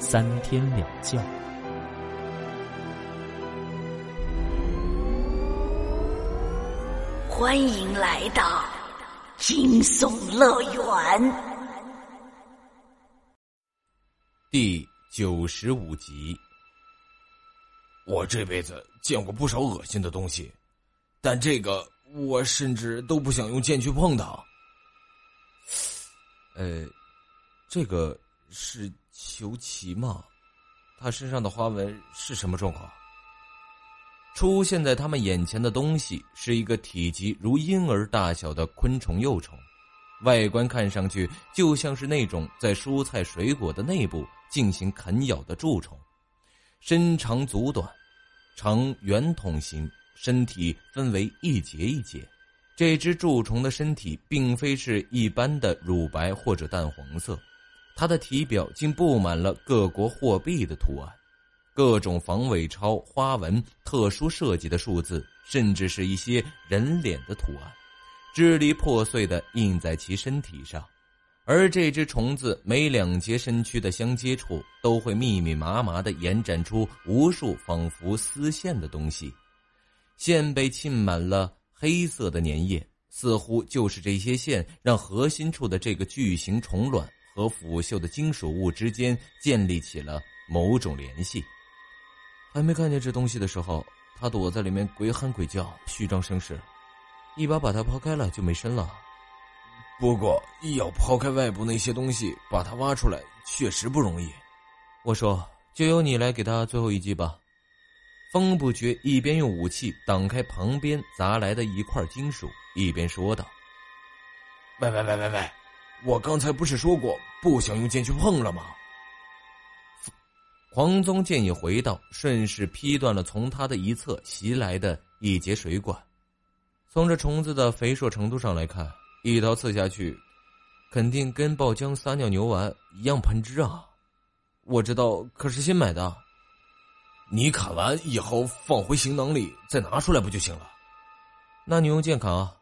三天两觉。欢迎来到惊悚乐园第九十五集。我这辈子见过不少恶心的东西。但这个我甚至都不想用剑去碰它。呃，这个是裘奇吗？他身上的花纹是什么状况？出现在他们眼前的东西是一个体积如婴儿大小的昆虫幼虫，外观看上去就像是那种在蔬菜水果的内部进行啃咬的蛀虫，身长足短，呈圆筒形。身体分为一节一节，这只蛀虫的身体并非是一般的乳白或者淡黄色，它的体表竟布满了各国货币的图案，各种防伪钞、花纹、特殊设计的数字，甚至是一些人脸的图案，支离破碎的印在其身体上。而这只虫子每两节身躯的相接处，都会密密麻麻的延展出无数仿佛丝线的东西。线被浸满了黑色的粘液，似乎就是这些线让核心处的这个巨型虫卵和腐朽的金属物之间建立起了某种联系。还没看见这东西的时候，他躲在里面鬼喊鬼叫，虚张声势。一把把它抛开了，就没声了。不过要抛开外部那些东西，把它挖出来，确实不容易。我说，就由你来给他最后一击吧。风不觉一边用武器挡开旁边砸来的一块金属，一边说道：“喂喂喂喂喂，我刚才不是说过不想用剑去碰了吗？”黄宗剑也回道，顺势劈断了从他的一侧袭来的一节水管。从这虫子的肥硕程度上来看，一刀刺下去，肯定跟爆浆撒尿牛丸一样喷汁啊！我知道，可是新买的。你砍完以后放回行囊里，再拿出来不就行了？那你用剑砍啊！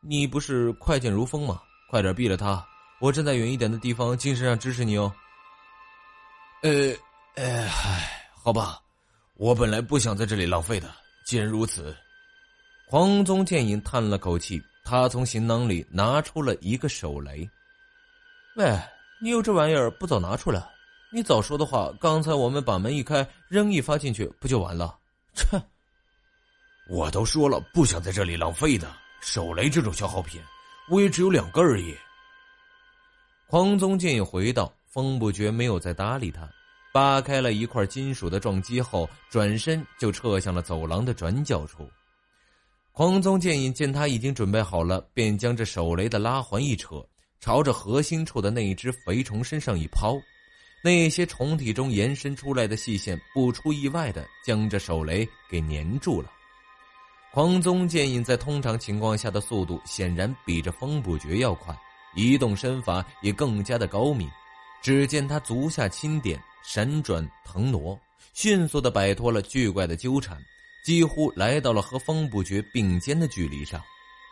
你不是快剑如风吗？快点毙了他！我站在远一点的地方，精神上支持你哦。呃，呃，唉，好吧，我本来不想在这里浪费的。既然如此，黄宗剑影叹了口气，他从行囊里拿出了一个手雷。喂，你有这玩意儿，不早拿出来？你早说的话，刚才我们把门一开，扔一发进去，不就完了？切！我都说了不想在这里浪费的手雷这种消耗品，我也只有两个而已。黄宗剑也回到：“风不觉没有再搭理他，扒开了一块金属的撞击后，转身就撤向了走廊的转角处。”黄宗剑影见他已经准备好了，便将这手雷的拉环一扯，朝着核心处的那一只肥虫身上一抛。那些虫体中延伸出来的细线，不出意外的将这手雷给粘住了。黄宗剑影在通常情况下的速度显然比这风不绝要快，移动身法也更加的高明。只见他足下轻点，闪转腾挪，迅速的摆脱了巨怪的纠缠，几乎来到了和风不绝并肩的距离上。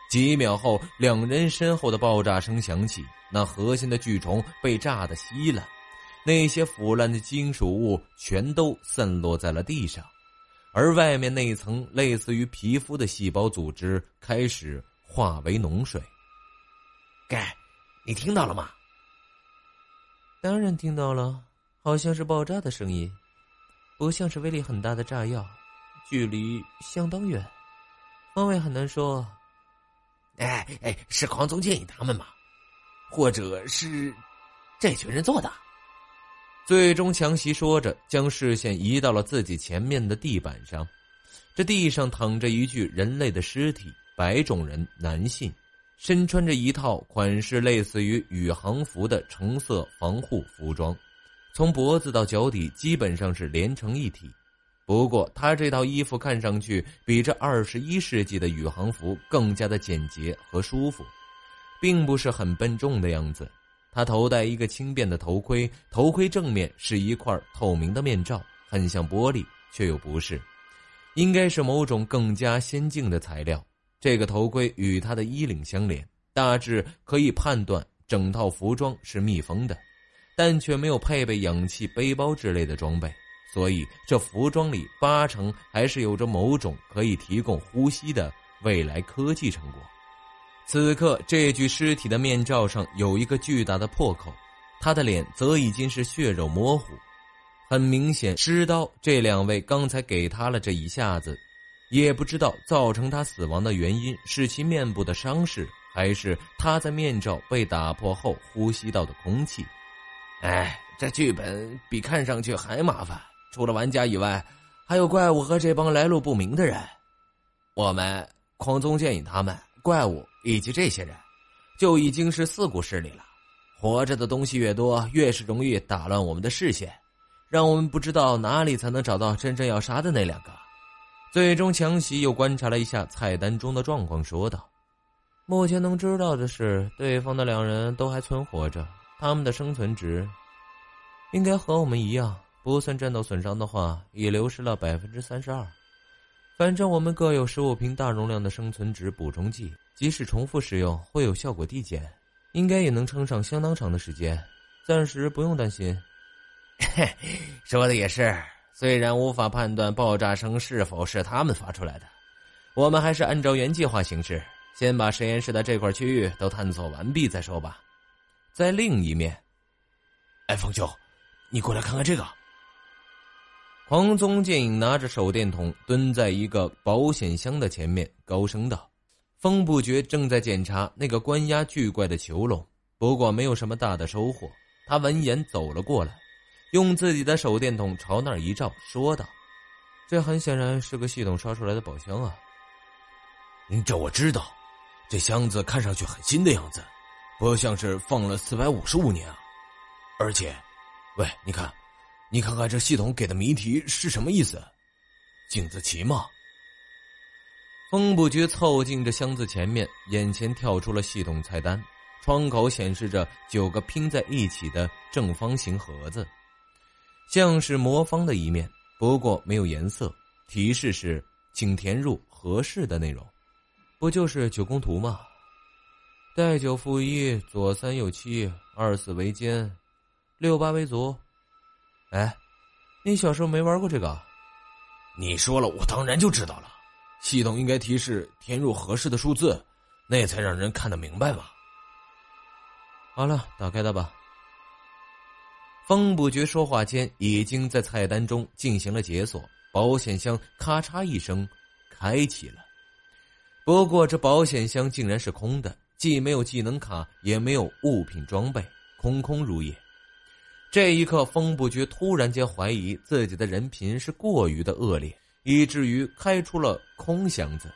几秒后，两人身后的爆炸声响起，那核心的巨虫被炸得稀烂。那些腐烂的金属物全都散落在了地上，而外面那层类似于皮肤的细胞组织开始化为脓水。盖，你听到了吗？当然听到了，好像是爆炸的声音，不像是威力很大的炸药，距离相当远，方位很难说。哎哎，是狂宗建议他们吗？或者是这群人做的？最终，强袭说着，将视线移到了自己前面的地板上。这地上躺着一具人类的尸体，白种人，男性，身穿着一套款式类似于宇航服的橙色防护服装，从脖子到脚底基本上是连成一体。不过，他这套衣服看上去比这二十一世纪的宇航服更加的简洁和舒服，并不是很笨重的样子。他头戴一个轻便的头盔，头盔正面是一块透明的面罩，很像玻璃，却又不是，应该是某种更加先进的材料。这个头盔与他的衣领相连，大致可以判断整套服装是密封的，但却没有配备氧气背包之类的装备。所以，这服装里八成还是有着某种可以提供呼吸的未来科技成果。此刻，这具尸体的面罩上有一个巨大的破口，他的脸则已经是血肉模糊。很明显，尸刀这两位刚才给他了这一下子，也不知道造成他死亡的原因是其面部的伤势，还是他在面罩被打破后呼吸到的空气。哎，这剧本比看上去还麻烦。除了玩家以外，还有怪物和这帮来路不明的人。我们狂宗剑影他们怪物以及这些人，就已经是四股势力了。活着的东西越多，越是容易打乱我们的视线，让我们不知道哪里才能找到真正要杀的那两个。最终，强袭又观察了一下菜单中的状况，说道：“目前能知道的是，对方的两人都还存活着，他们的生存值应该和我们一样。”不算战斗损伤的话，已流失了百分之三十二。反正我们各有十五瓶大容量的生存值补充剂，即使重复使用会有效果递减，应该也能撑上相当长的时间，暂时不用担心。嘿，说的也是。虽然无法判断爆炸声是否是他们发出来的，我们还是按照原计划行事，先把实验室的这块区域都探索完毕再说吧。在另一面，哎，风兄，你过来看看这个。黄宗剑拿着手电筒，蹲在一个保险箱的前面，高声道：“风不觉正在检查那个关押巨怪的囚笼，不过没有什么大的收获。”他闻言走了过来，用自己的手电筒朝那儿一照，说道：“这很显然是个系统刷出来的宝箱啊！这我知道，这箱子看上去很新的样子，不像是放了四百五十五年啊！而且，喂，你看。”你看看这系统给的谜题是什么意思？镜子棋吗？风不觉凑近这箱子前面，眼前跳出了系统菜单，窗口显示着九个拼在一起的正方形盒子，像是魔方的一面，不过没有颜色。提示是，请填入合适的内容。不就是九宫图吗？带九负一，左三右七，二四为肩，六八为足。哎，你小时候没玩过这个？你说了，我当然就知道了。系统应该提示填入合适的数字，那才让人看得明白嘛。好了，打开它吧。风不觉说话间，已经在菜单中进行了解锁，保险箱咔嚓一声开启了。不过这保险箱竟然是空的，既没有技能卡，也没有物品装备，空空如也。这一刻，风不觉突然间怀疑自己的人品是过于的恶劣，以至于开出了空箱子。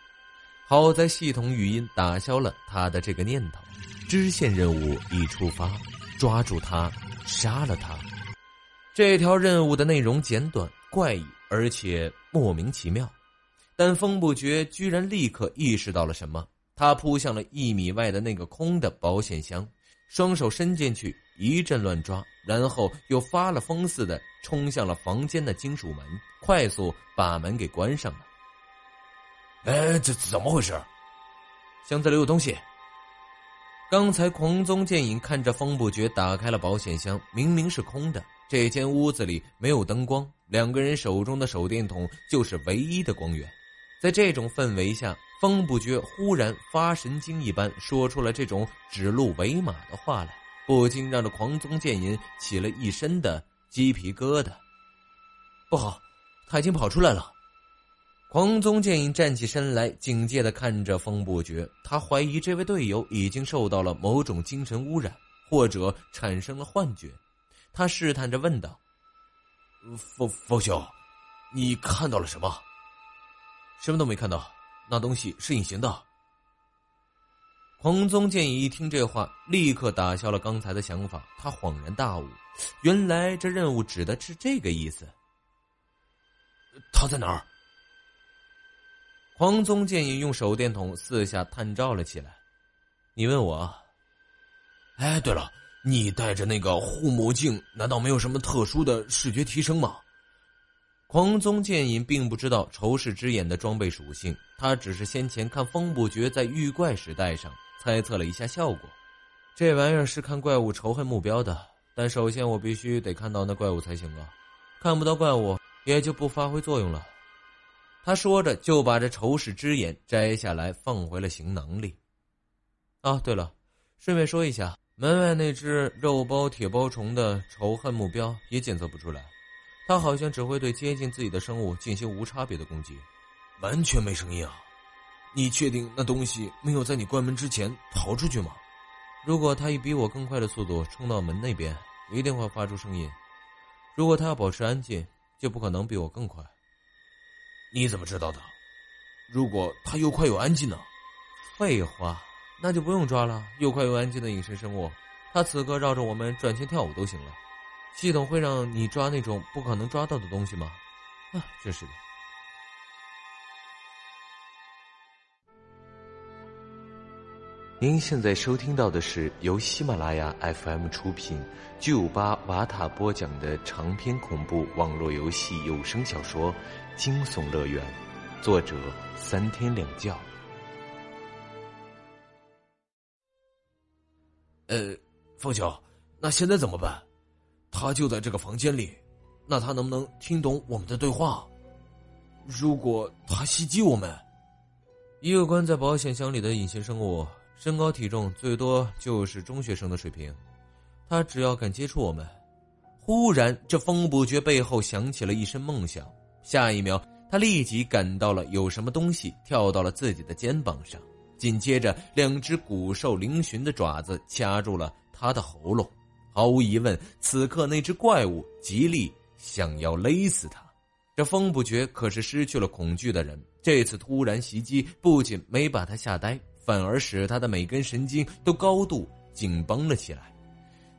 好在系统语音打消了他的这个念头。支线任务已出发，抓住他，杀了他。这条任务的内容简短怪异，而且莫名其妙。但风不觉居然立刻意识到了什么，他扑向了一米外的那个空的保险箱，双手伸进去，一阵乱抓。然后又发了疯似的冲向了房间的金属门，快速把门给关上了。哎，这怎么回事？箱子里有东西。刚才狂宗剑影看着风不觉打开了保险箱，明明是空的。这间屋子里没有灯光，两个人手中的手电筒就是唯一的光源。在这种氛围下，风不觉忽然发神经一般，说出了这种指鹿为马的话来。不禁让这狂宗剑影起了一身的鸡皮疙瘩。不好，他已经跑出来了！狂宗剑影站起身来，警戒的看着风不觉。他怀疑这位队友已经受到了某种精神污染，或者产生了幻觉。他试探着问道：“风风兄，你看到了什么？什么都没看到。那东西是隐形的。”黄宗建议一听这话，立刻打消了刚才的想法。他恍然大悟，原来这任务指的是这个意思。他在哪儿？黄宗建议用手电筒四下探照了起来。你问我？哎，对了，你戴着那个护目镜，难道没有什么特殊的视觉提升吗？黄宗剑隐并不知道仇视之眼的装备属性，他只是先前看风不绝在遇怪时戴上。猜测了一下效果，这玩意儿是看怪物仇恨目标的，但首先我必须得看到那怪物才行啊！看不到怪物也就不发挥作用了。他说着就把这仇视之眼摘下来放回了行囊里。啊，对了，顺便说一下，门外那只肉包铁包虫的仇恨目标也检测不出来，它好像只会对接近自己的生物进行无差别的攻击，完全没声音啊！你确定那东西没有在你关门之前逃出去吗？如果他以比我更快的速度冲到门那边，一定会发出声音。如果他要保持安静，就不可能比我更快。你怎么知道的？如果他又快又安静呢？废话，那就不用抓了。又快又安静的隐身生物，他此刻绕着我们转圈跳舞都行了。系统会让你抓那种不可能抓到的东西吗？啊，真是的。您现在收听到的是由喜马拉雅 FM 出品、巨五八瓦塔播讲的长篇恐怖网络游戏有声小说《惊悚乐园》，作者三天两觉。呃，凤九，那现在怎么办？他就在这个房间里，那他能不能听懂我们的对话？如果他袭击我们，一个关在保险箱里的隐形生物。身高体重最多就是中学生的水平，他只要敢接触我们，忽然这风不觉背后响起了一声梦响，下一秒他立即感到了有什么东西跳到了自己的肩膀上，紧接着两只骨瘦嶙峋的爪子掐住了他的喉咙，毫无疑问，此刻那只怪物极力想要勒死他。这风不觉可是失去了恐惧的人，这次突然袭击不仅没把他吓呆。反而使他的每根神经都高度紧绷了起来，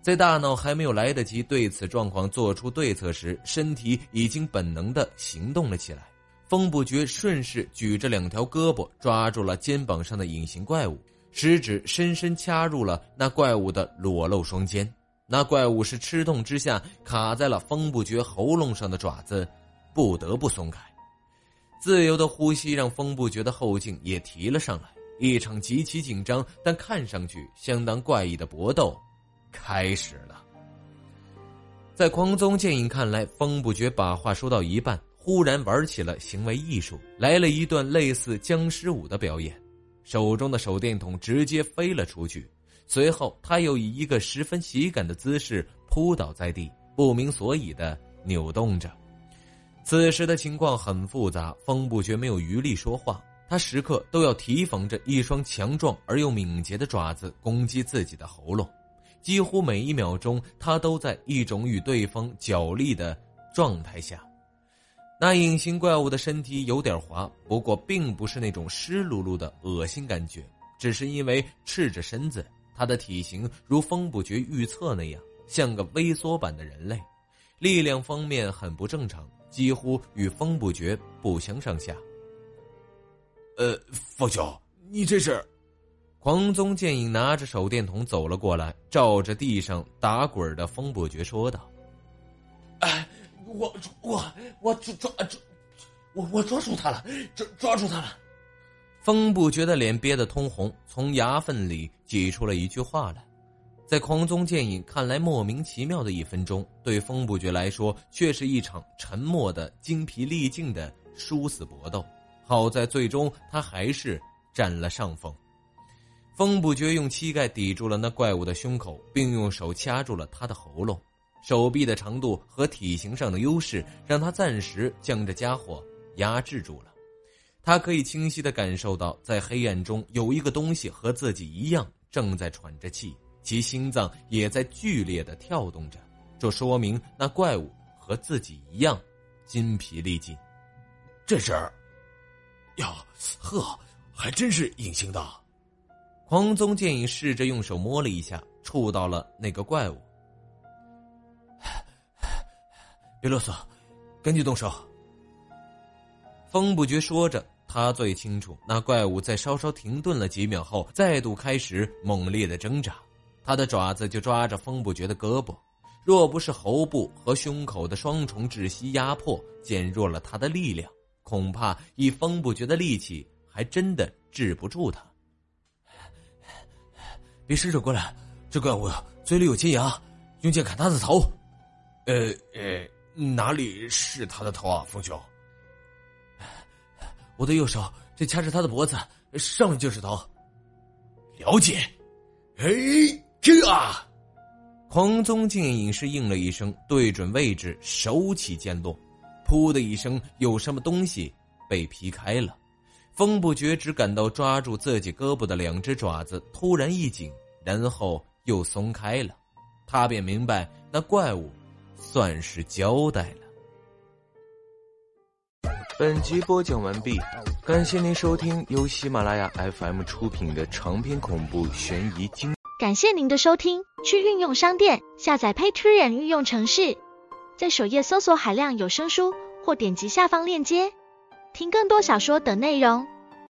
在大脑还没有来得及对此状况做出对策时，身体已经本能的行动了起来。风不觉顺势举着两条胳膊抓住了肩膀上的隐形怪物，食指深深掐入了那怪物的裸露双肩。那怪物是吃痛之下卡在了风不觉喉咙上的爪子，不得不松开。自由的呼吸让风不觉的后劲也提了上来。一场极其紧张但看上去相当怪异的搏斗开始了。在狂宗剑影看来，风不觉把话说到一半，忽然玩起了行为艺术，来了一段类似僵尸舞的表演，手中的手电筒直接飞了出去。随后，他又以一个十分喜感的姿势扑倒在地，不明所以的扭动着。此时的情况很复杂，风不觉没有余力说话。他时刻都要提防着一双强壮而又敏捷的爪子攻击自己的喉咙，几乎每一秒钟，他都在一种与对方角力的状态下。那隐形怪物的身体有点滑，不过并不是那种湿漉漉的恶心感觉，只是因为赤着身子，他的体型如风不觉预测那样，像个微缩版的人类，力量方面很不正常，几乎与风不觉不相上下。呃，凤九，你这是？狂宗剑影拿着手电筒走了过来，照着地上打滚的风不绝说道：“，我我我抓抓抓，我我抓住他了，抓抓住他了。”风不觉的脸憋得通红，从牙缝里挤出了一句话来。在狂宗剑影看来莫名其妙的一分钟，对风不绝来说却是一场沉默的、精疲力尽的殊死搏斗。好在最终他还是占了上风。风不觉用膝盖抵住了那怪物的胸口，并用手掐住了他的喉咙。手臂的长度和体型上的优势，让他暂时将这家伙压制住了。他可以清晰的感受到，在黑暗中有一个东西和自己一样正在喘着气，其心脏也在剧烈的跳动着。这说明那怪物和自己一样筋疲力尽。这是。呀，呵，还真是隐形的。狂宗剑影试着用手摸了一下，触到了那个怪物。别啰嗦，赶紧动手。风不觉说着，他最清楚，那怪物在稍稍停顿了几秒后，再度开始猛烈的挣扎。他的爪子就抓着风不觉的胳膊，若不是喉部和胸口的双重窒息压迫减弱了他的力量，恐怕以风不觉的力气，还真的治不住他。别伸手过来，这怪物嘴里有尖牙，用剑砍他的头。呃呃。哪里是他的头啊，风兄？我的右手就掐着他的脖子，上面就是头。了解。哎呀！狂宗剑影是应了一声，对准位置，手起剑落，噗的一声，有什么东西被劈开了。风不觉只感到抓住自己胳膊的两只爪子突然一紧，然后又松开了，他便明白那怪物。算是交代了。本集播讲完毕，感谢您收听由喜马拉雅 FM 出品的长篇恐怖悬疑惊。感谢您的收听，去运用商店下载 Patreon 运用城市，在首页搜索海量有声书，或点击下方链接听更多小说等内容。